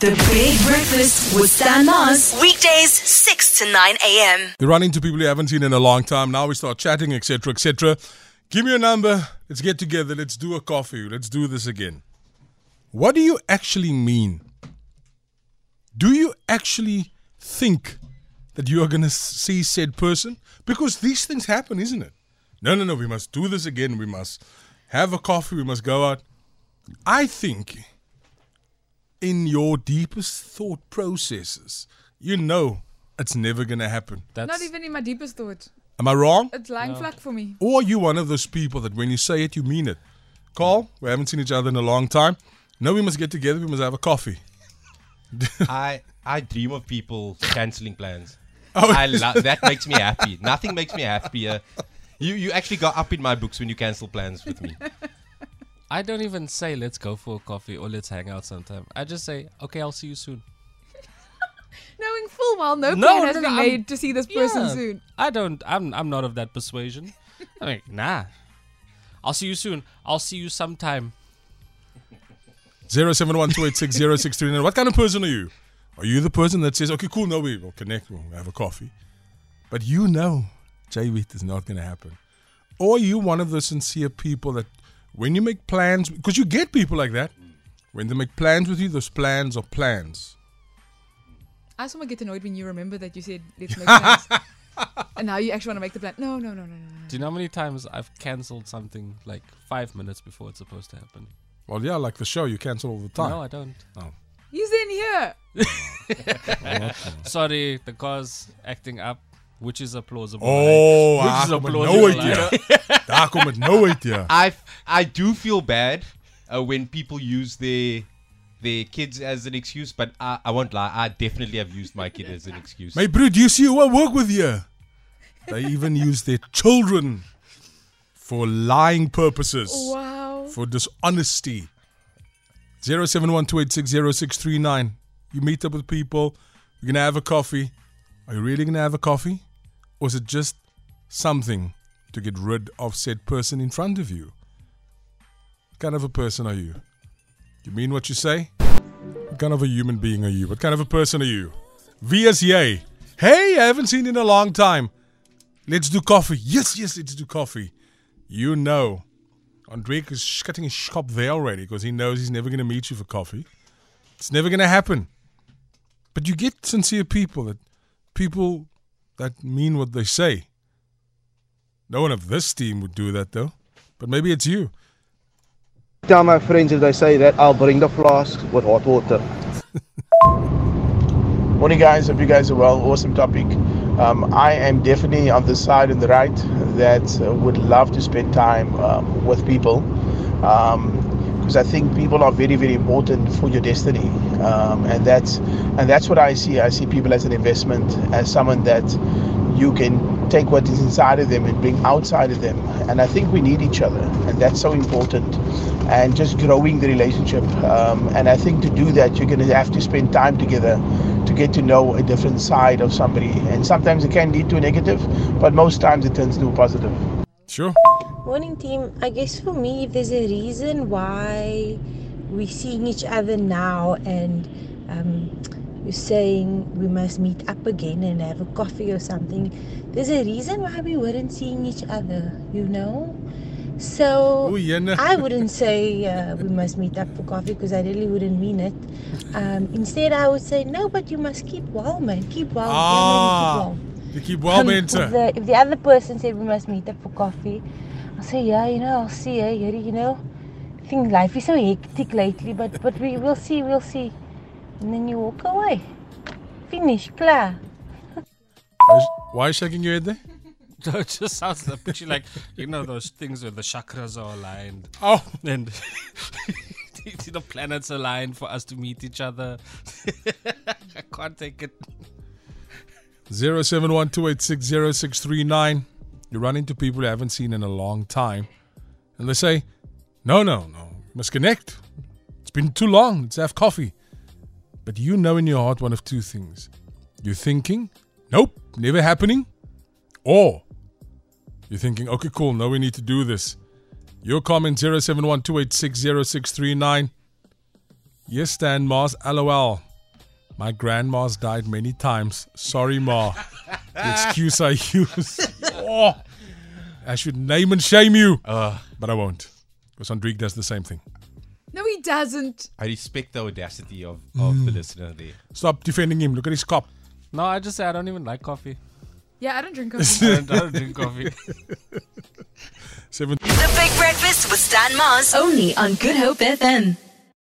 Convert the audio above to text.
The Big Breakfast with Stan Mars. Weekdays 6 to 9 a.m. You're running to people you haven't seen in a long time. Now we start chatting, etc., etc. Give me your number. Let's get together. Let's do a coffee. Let's do this again. What do you actually mean? Do you actually think that you are going to see said person? Because these things happen, isn't it? No, no, no. We must do this again. We must have a coffee. We must go out. I think in your deepest thought processes, you know it's never going to happen. That's Not even in my deepest thought. Am I wrong? It's lying flat for me. Or are you one of those people that when you say it, you mean it? Carl, we haven't seen each other in a long time. No, we must get together. We must have a coffee. I I dream of people cancelling plans. Oh, I love that makes me happy. Nothing makes me happier. You you actually got up in my books when you cancel plans with me. I don't even say let's go for a coffee or let's hang out sometime. I just say okay, I'll see you soon. Knowing full well no, No, plan has no, been I'm- made to see this person Yeah. soon. I don't. I'm. I'm not of that persuasion. I mean, nah. I'll see you soon. I'll see you sometime. 0712860639. What kind of person are you? Are you the person that says, okay, cool, no, we will connect, we'll have a coffee? But you know, JWeet is not going to happen. Or are you one of the sincere people that when you make plans, because you get people like that, when they make plans with you, those plans are plans. I just want to get annoyed when you remember that you said let's make plans. and now you actually want to make the plan. No, no, no, no, no, no. Do you know how many times I've cancelled something like five minutes before it's supposed to happen? Well, yeah, like the show, you cancel all the time. No, I don't. Oh. He's in here. Sorry, the car's acting up, which is a plausible. Oh, lie. which is a kom met plausible. nou uit lie. hier. Daar kom het nou uit. I I do feel bad uh, when people use their their kids as an excuse, but I, I won't lie. I definitely have used my kid as an excuse. My bro, do you see who I work with here? They even use their children for lying purposes, Wow. for dishonesty. 0712860639. You meet up with people, you're going to have a coffee. Are you really going to have a coffee? Is it just something to get rid of said person in front of you? What kind of a person are you? You mean what you say? What kind of a human being are you? What kind of a person are you? VSA. Hey, I haven't seen you in a long time. Let's do coffee. Yes, yes, let's do coffee. You know, Andrek is cutting his shop there already because he knows he's never going to meet you for coffee. It's never going to happen. But you get sincere people that people that mean what they say. No one of this team would do that though. But maybe it's you. Tell my friends if they say that, I'll bring the flask with hot water. Morning, guys. Hope you guys are well. Awesome topic. Um, I am definitely on the side and the right that uh, would love to spend time um, with people because I think people are very, very important for your destiny, um, and that's and that's what I see. I see people as an investment, as someone that you can take what is inside of them and bring outside of them. And I think we need each other, and that's so important. And just growing the relationship. Um, and I think to do that, you're going to have to spend time together to get to know a different side of somebody. And sometimes it can lead to a negative, but most times it turns to a positive. Sure. Morning, team. I guess for me, if there's a reason why we're seeing each other now and um, you're saying we must meet up again and have a coffee or something, there's a reason why we weren't seeing each other, you know? So Oei, jenne. I wouldn't say uh, we must meet up for coffee because I really wouldn't mean it. Um, instead, I would say, no, but you must keep well, man. Keep well. Ah, Yeah, man, keep well. You keep well, Um, mensen. if, the, if the other person said we must meet up for coffee, I'll say, yeah, you know, I'll see, eh, Yuri, you know. I think life is so hectic lately, but but we will see, we'll see. And then you walk away. Finish, klar. Why is- are you shaking your head there? No, it just sounds a picture like you know those things where the chakras are aligned Oh, and the planets aligned for us to meet each other. I can't take it. 0712860639. You run into people you haven't seen in a long time, and they say, No, no, no, must connect. It's been too long, let's have coffee. But you know in your heart one of two things. You're thinking, Nope, never happening. Or you're thinking, Okay, cool, now we need to do this. Your comment 0712860639. Yes, Stan Mars, LOL. My grandma's died many times. Sorry, Ma. The excuse I use. Oh, I should name and shame you. but I won't. Because Andriek does the same thing. No, he doesn't. I respect the audacity of, of Mm. the listener there. Stop defending him. Look at his cop. No, I just say I don't even like coffee. Yeah, I don't drink coffee. I don't, I don't drink coffee. Seven. The Big Breakfast with Stan Mars. Only on Good Hope FM.